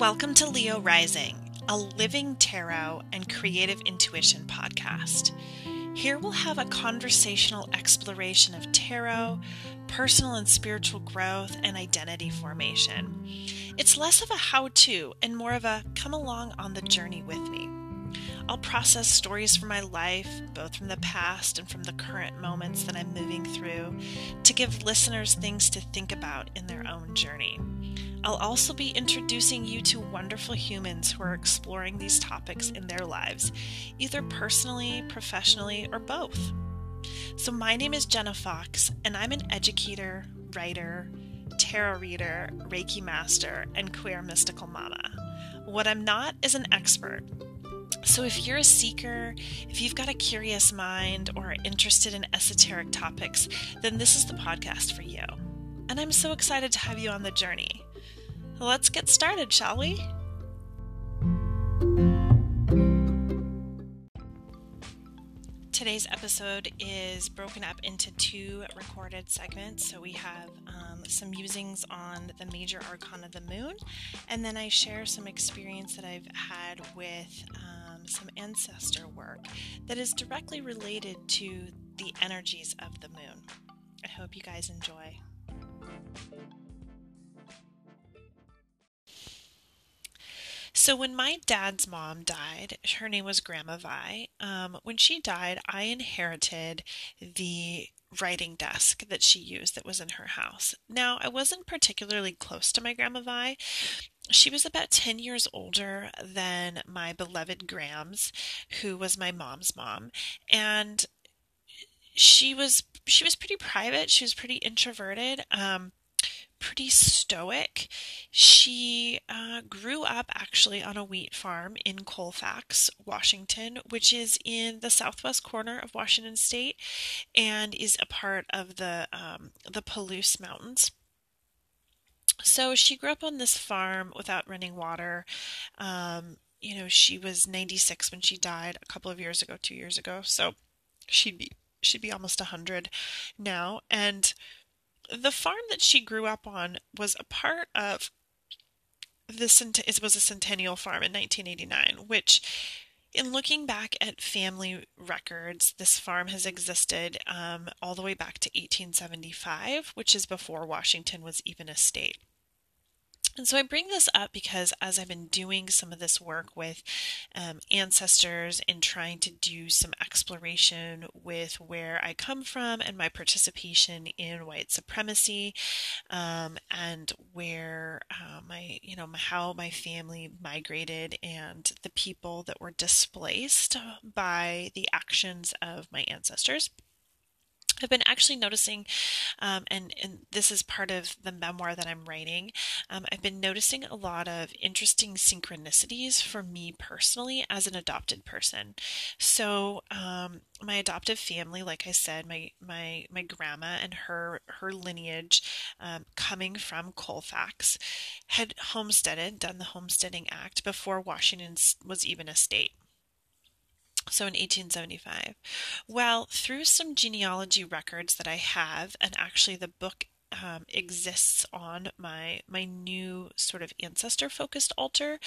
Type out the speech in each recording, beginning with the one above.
Welcome to Leo Rising, a living tarot and creative intuition podcast. Here we'll have a conversational exploration of tarot, personal and spiritual growth, and identity formation. It's less of a how to and more of a come along on the journey with me. I'll process stories from my life, both from the past and from the current moments that I'm moving through, to give listeners things to think about in their own journey. I'll also be introducing you to wonderful humans who are exploring these topics in their lives, either personally, professionally, or both. So, my name is Jenna Fox, and I'm an educator, writer, tarot reader, Reiki master, and queer mystical mama. What I'm not is an expert. So, if you're a seeker, if you've got a curious mind, or are interested in esoteric topics, then this is the podcast for you. And I'm so excited to have you on the journey. Let's get started, shall we? Today's episode is broken up into two recorded segments. So we have um, some musings on the major arcana of the moon, and then I share some experience that I've had with um, some ancestor work that is directly related to the energies of the moon. I hope you guys enjoy. So when my dad's mom died, her name was Grandma Vi. Um, when she died, I inherited the writing desk that she used that was in her house. Now, I wasn't particularly close to my Grandma Vi. She was about 10 years older than my beloved Grams, who was my mom's mom. And she was she was pretty private. She was pretty introverted. Um, pretty stoic. She uh, grew up actually on a wheat farm in Colfax, Washington, which is in the southwest corner of Washington State, and is a part of the um, the Palouse Mountains. So she grew up on this farm without running water. Um, you know, she was 96 when she died a couple of years ago, two years ago. So she'd be she'd be almost 100 now, and the farm that she grew up on was a part of the it was a centennial farm in 1989 which in looking back at family records this farm has existed um, all the way back to 1875 which is before washington was even a state and so I bring this up because as I've been doing some of this work with um, ancestors and trying to do some exploration with where I come from and my participation in white supremacy, um, and where uh, my, you know, how my family migrated and the people that were displaced by the actions of my ancestors. I've been actually noticing, um, and, and this is part of the memoir that I'm writing. Um, I've been noticing a lot of interesting synchronicities for me personally as an adopted person. So, um, my adoptive family, like I said, my my my grandma and her her lineage, um, coming from Colfax, had homesteaded, done the Homesteading Act before Washington was even a state. So in 1875. Well, through some genealogy records that I have, and actually the book um, exists on my my new sort of ancestor focused altar.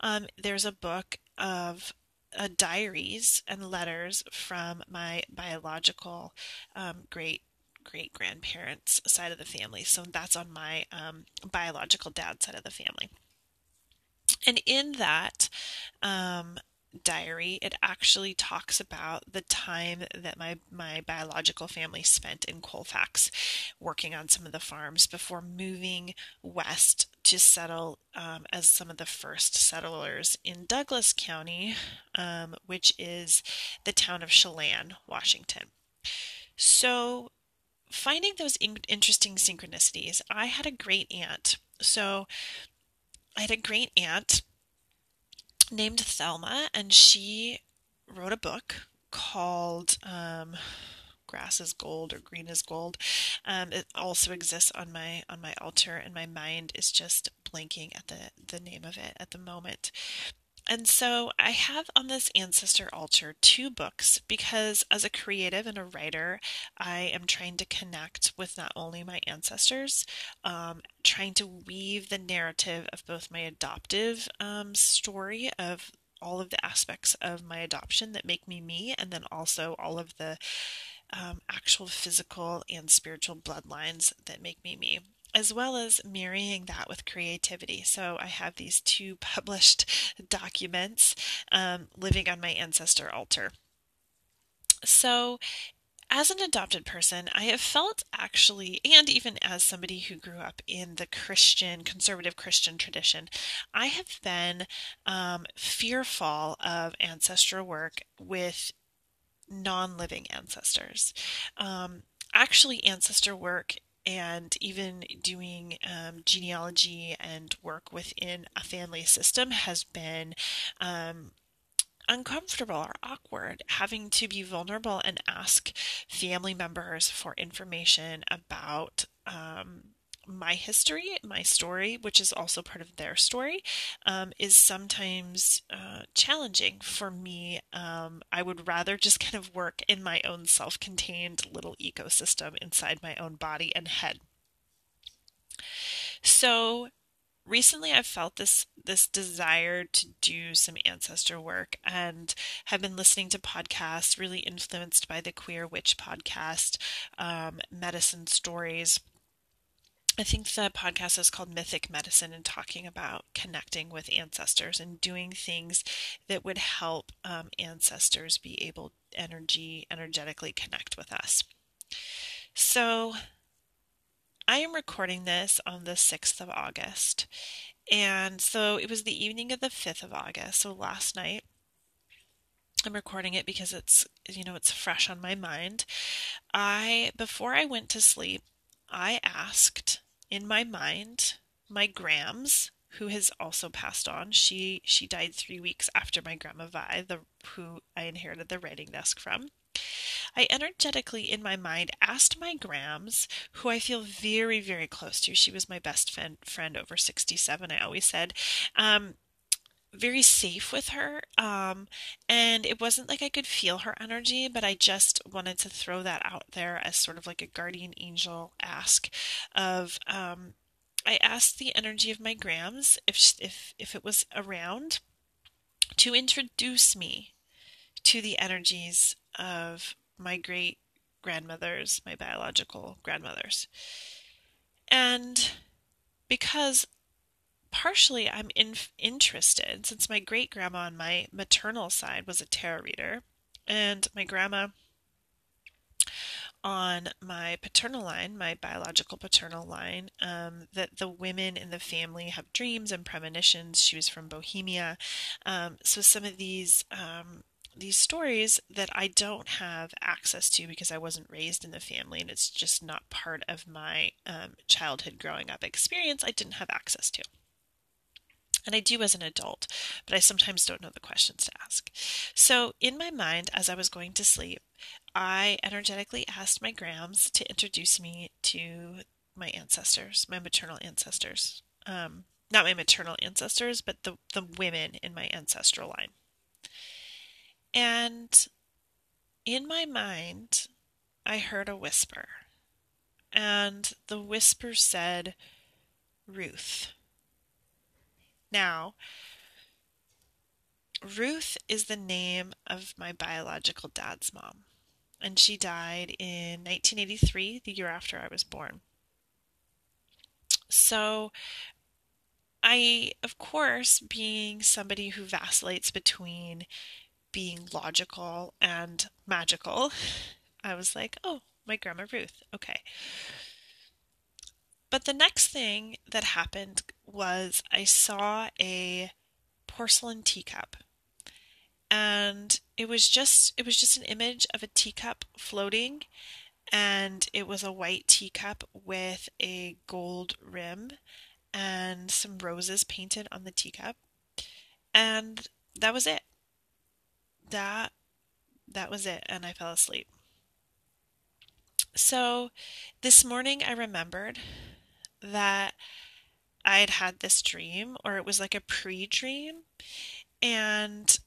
Um, there's a book of uh, diaries and letters from my biological um, great great grandparents side of the family. So that's on my um, biological dad side of the family. And in that, um, diary, it actually talks about the time that my, my biological family spent in Colfax working on some of the farms before moving west to settle um, as some of the first settlers in Douglas County, um, which is the town of Chelan, Washington. So, finding those in- interesting synchronicities, I had a great aunt. So, I had a great aunt named Thelma, and she wrote a book called um, "Grass is Gold" or "Green is Gold." Um, it also exists on my on my altar, and my mind is just blanking at the the name of it at the moment. And so I have on this ancestor altar two books because, as a creative and a writer, I am trying to connect with not only my ancestors, um, trying to weave the narrative of both my adoptive um, story of all of the aspects of my adoption that make me me, and then also all of the um, actual physical and spiritual bloodlines that make me me as well as marrying that with creativity. So I have these two published documents um, living on my ancestor altar. So as an adopted person, I have felt actually, and even as somebody who grew up in the Christian, conservative Christian tradition, I have been um, fearful of ancestral work with non living ancestors. Um, actually, ancestor work and even doing um, genealogy and work within a family system has been um, uncomfortable or awkward. Having to be vulnerable and ask family members for information about um, my history, my story, which is also part of their story, um, is sometimes uh, challenging for me. Um, I would rather just kind of work in my own self contained little ecosystem inside my own body and head. So, recently I've felt this this desire to do some ancestor work and have been listening to podcasts really influenced by the Queer Witch podcast, um, Medicine Stories I think the podcast is called Mythic Medicine and talking about connecting with ancestors and doing things that would help um, ancestors be able energy energetically connect with us. So I am recording this on the 6th of August. And so it was the evening of the 5th of August, so last night. I'm recording it because it's you know it's fresh on my mind. I before I went to sleep, I asked in my mind my grams who has also passed on. She she died three weeks after my grandma vi the who i inherited the writing desk from. I energetically in my mind asked my grams who i feel very very close to. She was my best friend friend over 67 i always said. Um, very safe with her. Um, and it wasn't like I could feel her energy, but I just wanted to throw that out there as sort of like a guardian angel ask of, um, I asked the energy of my grams if, if, if it was around to introduce me to the energies of my great grandmothers, my biological grandmothers. And because partially I'm in, interested since my great grandma on my maternal side was a tarot reader, and my grandma on my paternal line, my biological paternal line, um, that the women in the family have dreams and premonitions. She was from Bohemia, um, so some of these um, these stories that I don't have access to because I wasn't raised in the family and it's just not part of my um, childhood growing up experience. I didn't have access to. And I do as an adult, but I sometimes don't know the questions to ask. So, in my mind, as I was going to sleep, I energetically asked my Grams to introduce me to my ancestors, my maternal ancestors. Um, not my maternal ancestors, but the, the women in my ancestral line. And in my mind, I heard a whisper. And the whisper said, Ruth. Now, Ruth is the name of my biological dad's mom, and she died in 1983, the year after I was born. So, I, of course, being somebody who vacillates between being logical and magical, I was like, oh, my grandma Ruth. Okay. But the next thing that happened was I saw a porcelain teacup. And it was just it was just an image of a teacup floating and it was a white teacup with a gold rim and some roses painted on the teacup. And that was it. That that was it and I fell asleep. So this morning I remembered that I had had this dream, or it was like a pre dream. And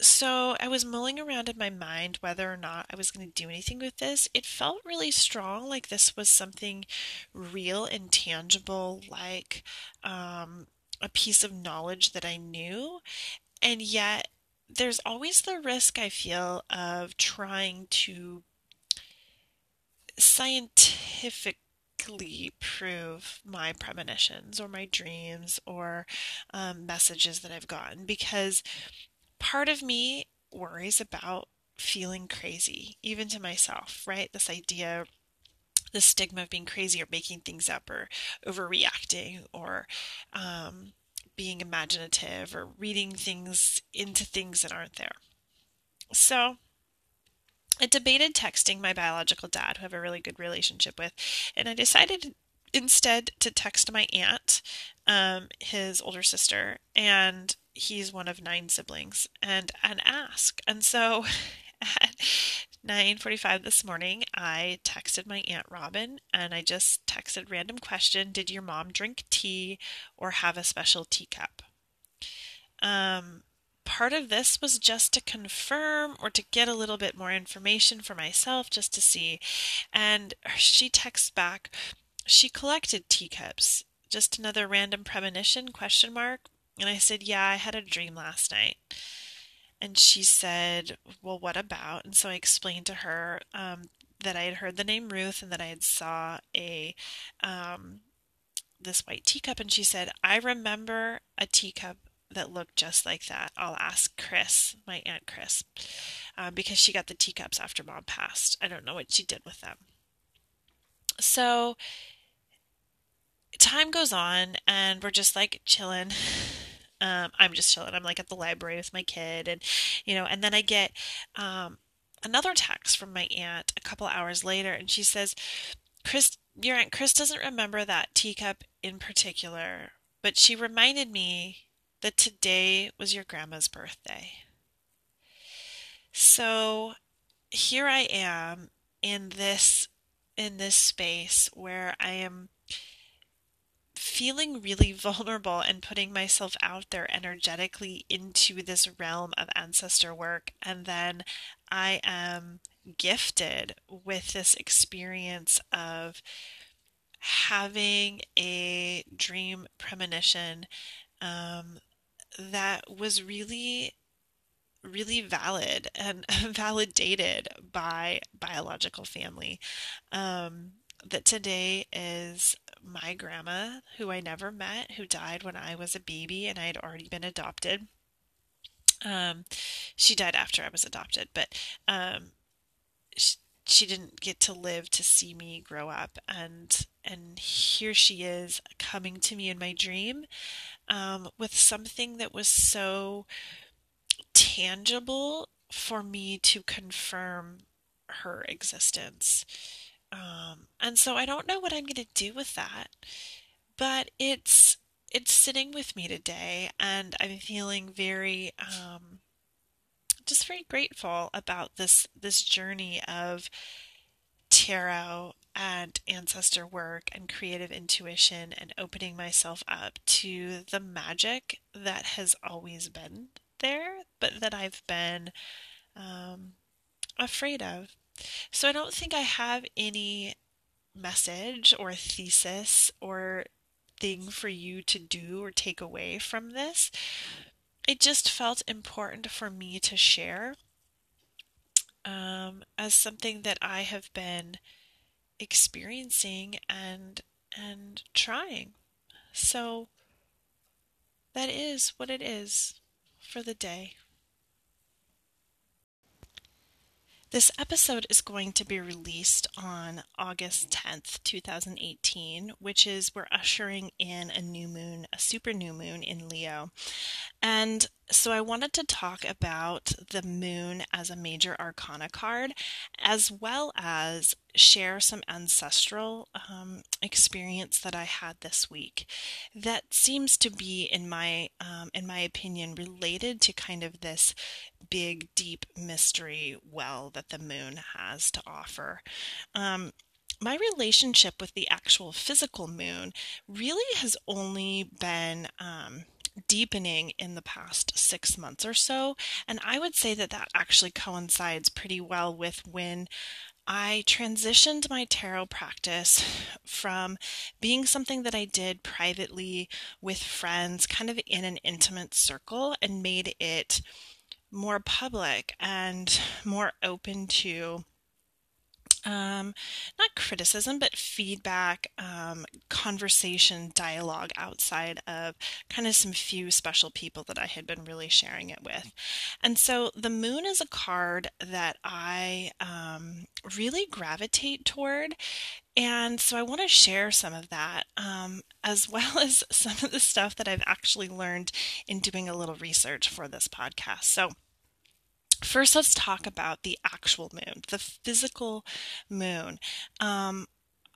so I was mulling around in my mind whether or not I was going to do anything with this. It felt really strong, like this was something real and tangible, like um, a piece of knowledge that I knew. And yet, there's always the risk I feel of trying to scientifically prove my premonitions or my dreams or um, messages that I've gotten because part of me worries about feeling crazy, even to myself, right? This idea, the stigma of being crazy or making things up or overreacting or um, being imaginative or reading things into things that aren't there. So, I debated texting my biological dad, who I have a really good relationship with, and I decided instead to text my aunt, um, his older sister, and he's one of nine siblings and and ask. And so at 9:45 this morning, I texted my aunt Robin and I just texted random question, did your mom drink tea or have a special teacup? Um part of this was just to confirm or to get a little bit more information for myself just to see. And she texts back, she collected teacups. Just another random premonition question mark and I said, Yeah, I had a dream last night. And she said, Well, what about? And so I explained to her um, that I had heard the name Ruth and that I had saw a um, this white teacup. And she said, I remember a teacup that looked just like that. I'll ask Chris, my aunt Chris, um, because she got the teacups after mom passed. I don't know what she did with them. So time goes on, and we're just like chilling. Um, I'm just chilling. I'm like at the library with my kid, and you know, and then I get um, another text from my aunt a couple hours later, and she says, "Chris, your aunt Chris doesn't remember that teacup in particular, but she reminded me that today was your grandma's birthday." So here I am in this in this space where I am feeling really vulnerable and putting myself out there energetically into this realm of ancestor work. And then I am gifted with this experience of having a dream premonition um, that was really really valid and validated by biological family um, that today is my grandma, who I never met, who died when I was a baby and I had already been adopted. Um, she died after I was adopted, but um, she, she didn't get to live to see me grow up, and and here she is coming to me in my dream um, with something that was so tangible for me to confirm her existence. Um, and so I don't know what I'm going to do with that, but it's it's sitting with me today, and I'm feeling very um, just very grateful about this this journey of tarot and ancestor work and creative intuition and opening myself up to the magic that has always been there, but that I've been um, afraid of. So I don't think I have any message or thesis or thing for you to do or take away from this. It just felt important for me to share um, as something that I have been experiencing and and trying. So that is what it is for the day. This episode is going to be released on August 10th, 2018, which is we're ushering in a new moon, a super new moon in Leo. And so I wanted to talk about the moon as a major arcana card, as well as share some ancestral um, experience that I had this week that seems to be, in my um, in my opinion, related to kind of this big, deep mystery well that the moon has to offer. Um, my relationship with the actual physical moon really has only been um, deepening in the past six months or so. And I would say that that actually coincides pretty well with when I transitioned my tarot practice from being something that I did privately with friends, kind of in an intimate circle, and made it more public and more open to um, not criticism, but feedback, um, conversation, dialogue outside of kind of some few special people that I had been really sharing it with. And so the moon is a card that I um, really gravitate toward. And so I want to share some of that, um, as well as some of the stuff that I've actually learned in doing a little research for this podcast. So, First, let's talk about the actual moon, the physical moon. Um,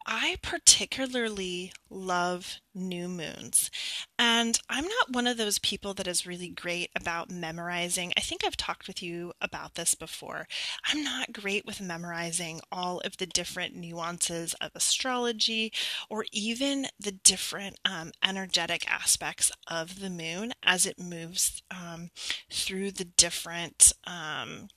I particularly love new moons. And I'm not one of those people that is really great about memorizing. I think I've talked with you about this before. I'm not great with memorizing all of the different nuances of astrology or even the different um, energetic aspects of the moon as it moves um, through the different. Um,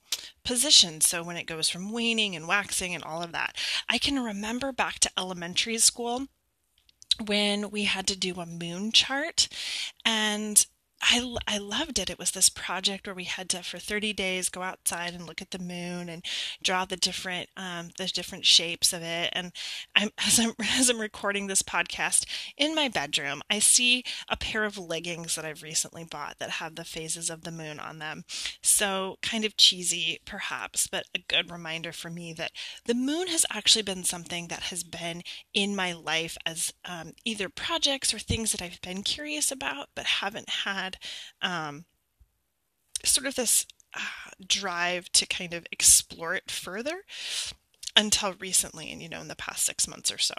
positions. So when it goes from waning and waxing and all of that, I can remember back to elementary school when we had to do a moon chart and I, I loved it. It was this project where we had to, for 30 days, go outside and look at the moon and draw the different, um, the different shapes of it. And I'm, as I'm, as I'm recording this podcast in my bedroom, I see a pair of leggings that I've recently bought that have the phases of the moon on them. So kind of cheesy, perhaps, but a good reminder for me that the moon has actually been something that has been in my life as um, either projects or things that I've been curious about, but haven't had had um, sort of this uh, drive to kind of explore it further until recently, and you know, in the past six months or so.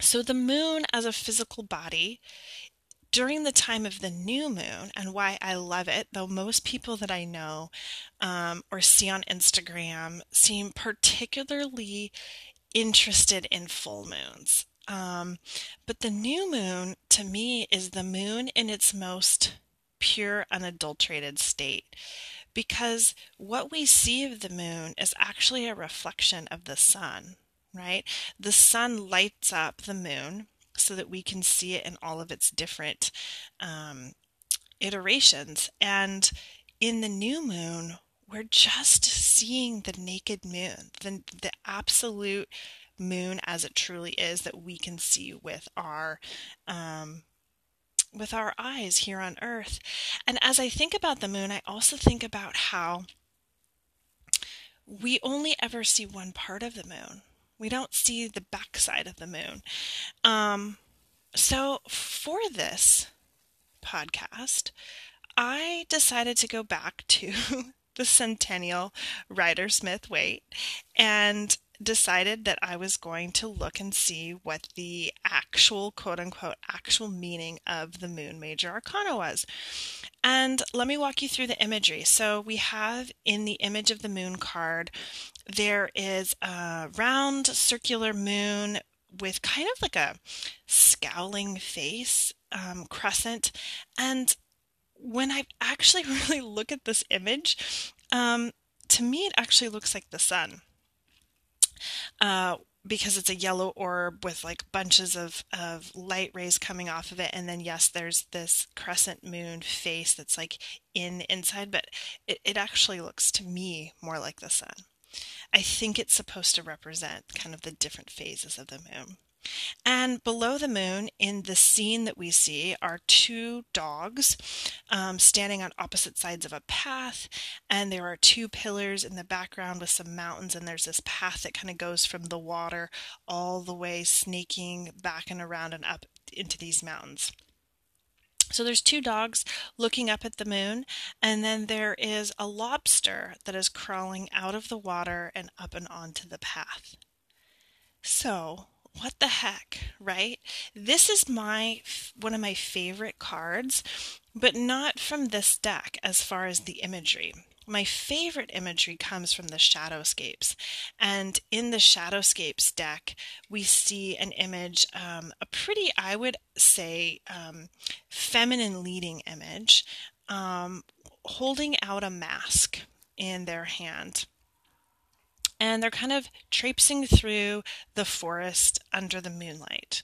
So, the moon as a physical body during the time of the new moon, and why I love it, though most people that I know um, or see on Instagram seem particularly interested in full moons. Um, but the new moon to me is the moon in its most pure, unadulterated state. Because what we see of the moon is actually a reflection of the sun, right? The sun lights up the moon so that we can see it in all of its different um, iterations. And in the new moon, we're just seeing the naked moon, the, the absolute moon as it truly is that we can see with our um, with our eyes here on earth. And as I think about the moon, I also think about how we only ever see one part of the moon. We don't see the backside of the moon. Um, so for this podcast, I decided to go back to the Centennial Rider Smith Waite and decided that I was going to look and see what the actual quote unquote actual meaning of the moon major arcana was. And let me walk you through the imagery. So we have in the image of the moon card, there is a round circular moon with kind of like a scowling face, um, crescent. And when I actually really look at this image, um, to me it actually looks like the sun uh, because it's a yellow orb with like bunches of, of light rays coming off of it. And then, yes, there's this crescent moon face that's like in inside, but it, it actually looks to me more like the sun. I think it's supposed to represent kind of the different phases of the moon. And below the moon, in the scene that we see, are two dogs um, standing on opposite sides of a path. And there are two pillars in the background with some mountains. And there's this path that kind of goes from the water all the way snaking back and around and up into these mountains. So there's two dogs looking up at the moon, and then there is a lobster that is crawling out of the water and up and onto the path. So, what the heck, right? This is my one of my favorite cards, but not from this deck as far as the imagery. my favorite imagery comes from the Shadowscapes. And in the Shadowscapes deck, we see an image, um, a pretty, I would say, um, feminine leading image, um, holding out a mask in their hand and they're kind of traipsing through the forest under the moonlight.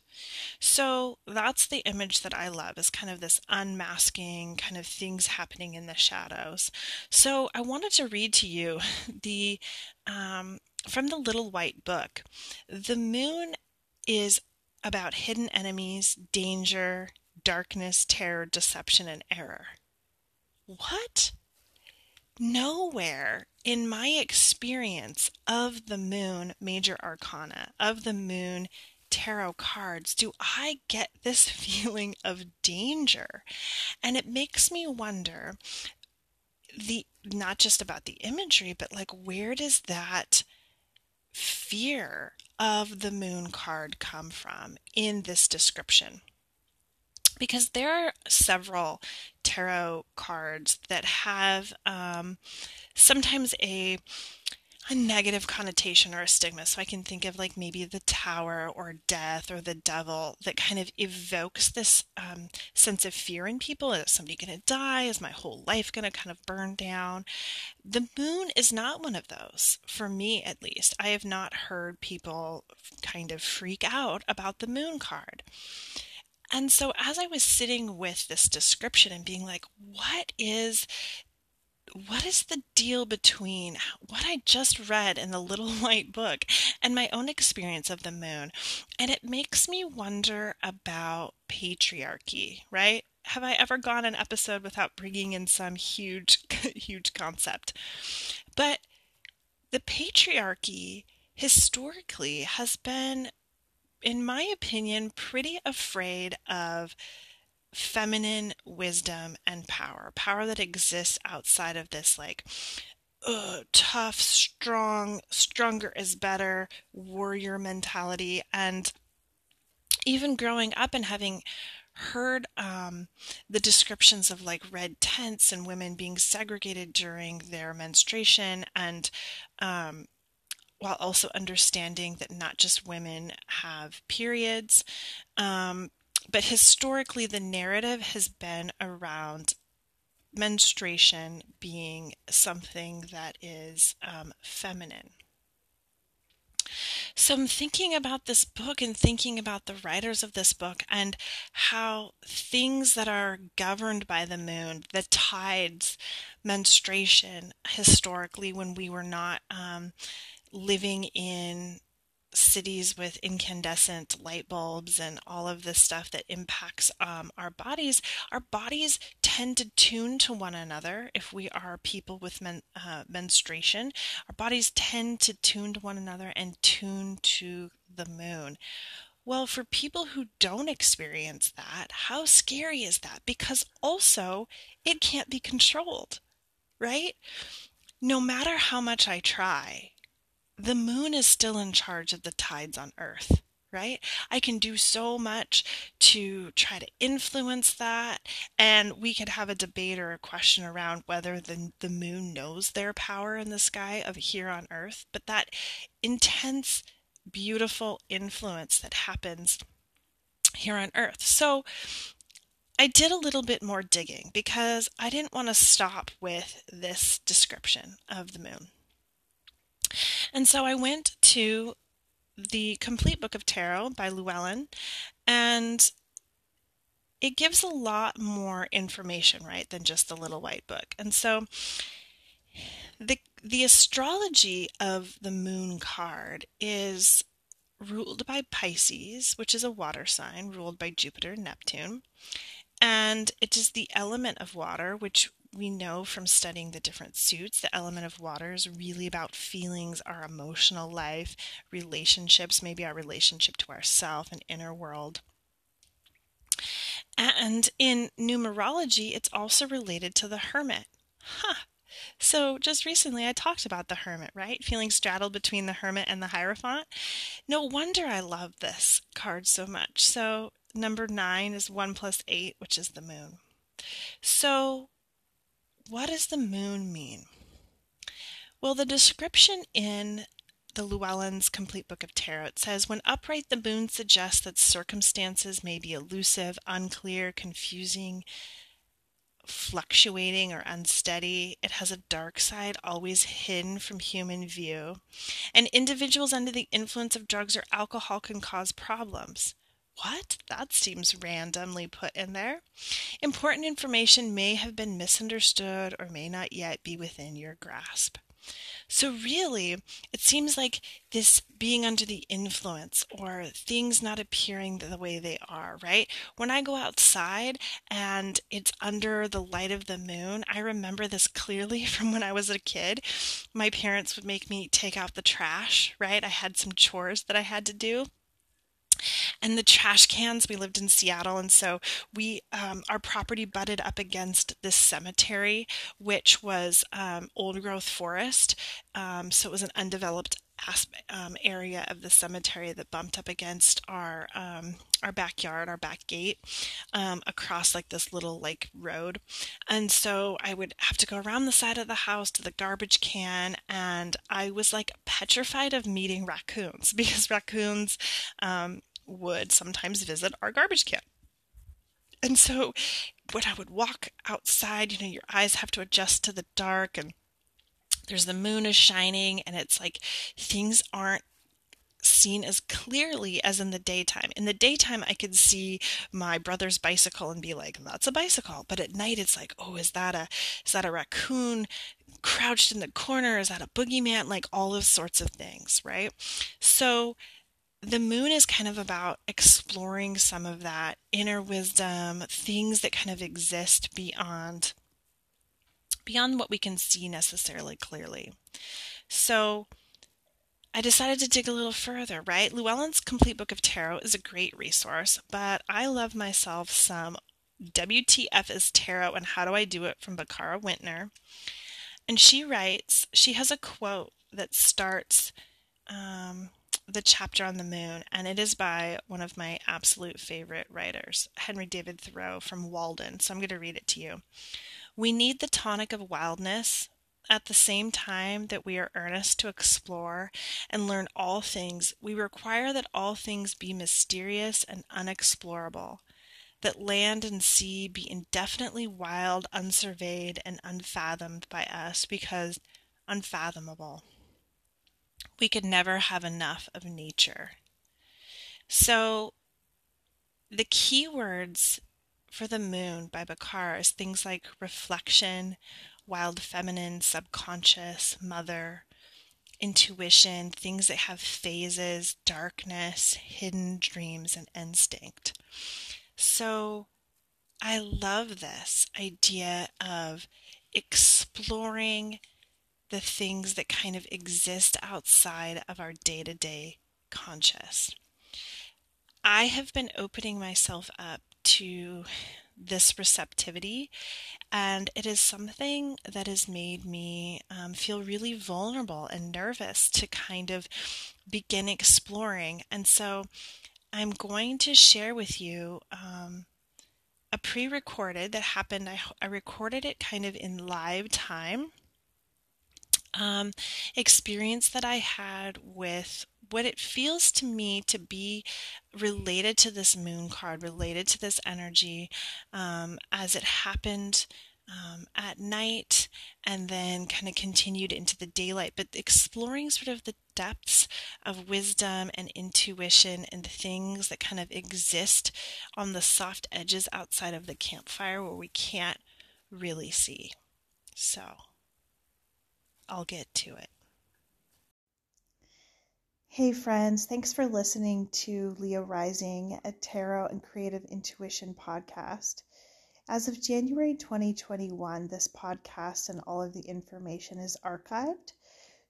So that's the image that I love is kind of this unmasking kind of things happening in the shadows. So I wanted to read to you the um, from the Little White Book. The moon is about hidden enemies, danger, darkness, terror, deception, and error. What? Nowhere in my experience of the moon major arcana, of the moon tarot cards, do I get this feeling of danger. And it makes me wonder the not just about the imagery, but like where does that fear of the moon card come from in this description? because there are several tarot cards that have um, sometimes a a negative connotation or a stigma. So I can think of like maybe the tower or death or the devil that kind of evokes this um, sense of fear in people. Is somebody going to die? Is my whole life going to kind of burn down? The moon is not one of those, for me at least. I have not heard people kind of freak out about the moon card. And so as I was sitting with this description and being like, what is what is the deal between what I just read in the Little White Book and my own experience of the moon? And it makes me wonder about patriarchy, right? Have I ever gone an episode without bringing in some huge, huge concept? But the patriarchy historically has been in my opinion, pretty afraid of feminine wisdom and power, power that exists outside of this, like, tough, strong, stronger is better warrior mentality. And even growing up and having heard um, the descriptions of like red tents and women being segregated during their menstruation and um, while also understanding that not just women have periods. Um, but historically, the narrative has been around menstruation being something that is um, feminine. So I'm thinking about this book and thinking about the writers of this book and how things that are governed by the moon, the tides, menstruation, historically, when we were not um, living in cities with incandescent light bulbs and all of this stuff that impacts um, our bodies, our bodies tend to tune to one another. If we are people with men, uh, menstruation, our bodies tend to tune to one another and tune to the moon. Well, for people who don't experience that, how scary is that? Because also, it can't be controlled, right? No matter how much I try, the moon is still in charge of the tides on Earth, right? I can do so much to try to influence that. And we could have a debate or a question around whether the, the moon knows their power in the sky of here on Earth, but that intense, beautiful influence that happens here on Earth. So I did a little bit more digging because I didn't want to stop with this description of the moon. And so I went to the complete book of tarot by Llewellyn, and it gives a lot more information, right, than just the little white book. And so the the astrology of the moon card is ruled by Pisces, which is a water sign ruled by Jupiter and Neptune. And it is the element of water, which we know from studying the different suits, the element of water is really about feelings, our emotional life, relationships, maybe our relationship to ourself and inner world. And in numerology, it's also related to the hermit. Huh. So, just recently I talked about the hermit, right? Feeling straddled between the hermit and the Hierophant. No wonder I love this card so much. So, number nine is one plus eight, which is the moon. So, what does the moon mean? Well, the description in the Llewellyn's Complete Book of Tarot says when upright the moon suggests that circumstances may be elusive, unclear, confusing, fluctuating or unsteady. It has a dark side always hidden from human view. And individuals under the influence of drugs or alcohol can cause problems. What? That seems randomly put in there. Important information may have been misunderstood or may not yet be within your grasp. So, really, it seems like this being under the influence or things not appearing the way they are, right? When I go outside and it's under the light of the moon, I remember this clearly from when I was a kid. My parents would make me take out the trash, right? I had some chores that I had to do and the trash cans we lived in seattle and so we um, our property butted up against this cemetery which was um, old growth forest. Um, so it was an undeveloped um, area of the cemetery that bumped up against our um, our backyard, our back gate, um, across like this little like road, and so I would have to go around the side of the house to the garbage can, and I was like petrified of meeting raccoons because raccoons um, would sometimes visit our garbage can. And so when I would walk outside, you know, your eyes have to adjust to the dark and there's the moon is shining and it's like things aren't seen as clearly as in the daytime. In the daytime, I could see my brother's bicycle and be like, "That's a bicycle." But at night, it's like, "Oh, is that a is that a raccoon crouched in the corner? Is that a boogeyman?" Like all those sorts of things, right? So the moon is kind of about exploring some of that inner wisdom, things that kind of exist beyond beyond what we can see necessarily clearly. So I decided to dig a little further, right? Llewellyn's Complete Book of Tarot is a great resource, but I love myself some WTF is Tarot and How Do I Do It from Bakara Wintner. And she writes, she has a quote that starts um, the chapter on the moon, and it is by one of my absolute favorite writers, Henry David Thoreau from Walden. So I'm going to read it to you. We need the tonic of wildness at the same time that we are earnest to explore and learn all things. We require that all things be mysterious and unexplorable, that land and sea be indefinitely wild, unsurveyed, and unfathomed by us because unfathomable. We could never have enough of nature. So, the key words for the Moon by Bakara is things like reflection, wild feminine, subconscious, mother, intuition, things that have phases, darkness, hidden dreams, and instinct. So I love this idea of exploring the things that kind of exist outside of our day to day conscious. I have been opening myself up to this receptivity, and it is something that has made me um, feel really vulnerable and nervous to kind of begin exploring. And so I'm going to share with you um, a pre recorded that happened. I, I recorded it kind of in live time. Um, experience that I had with what it feels to me to be related to this moon card, related to this energy, um, as it happened um, at night and then kind of continued into the daylight, but exploring sort of the depths of wisdom and intuition and the things that kind of exist on the soft edges outside of the campfire where we can't really see. So, I'll get to it. Hey, friends, thanks for listening to Leo Rising, a tarot and creative intuition podcast. As of January 2021, this podcast and all of the information is archived.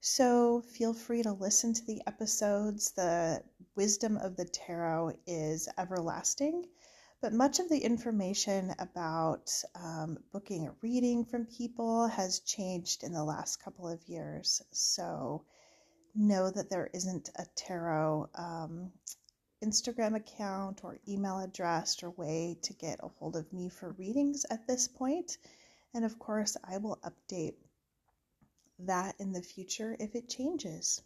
So feel free to listen to the episodes. The wisdom of the tarot is everlasting, but much of the information about um, booking a reading from people has changed in the last couple of years. So know that there isn't a tarot um, Instagram account or email address or way to get a hold of me for readings at this point. And of course, I will update that in the future if it changes.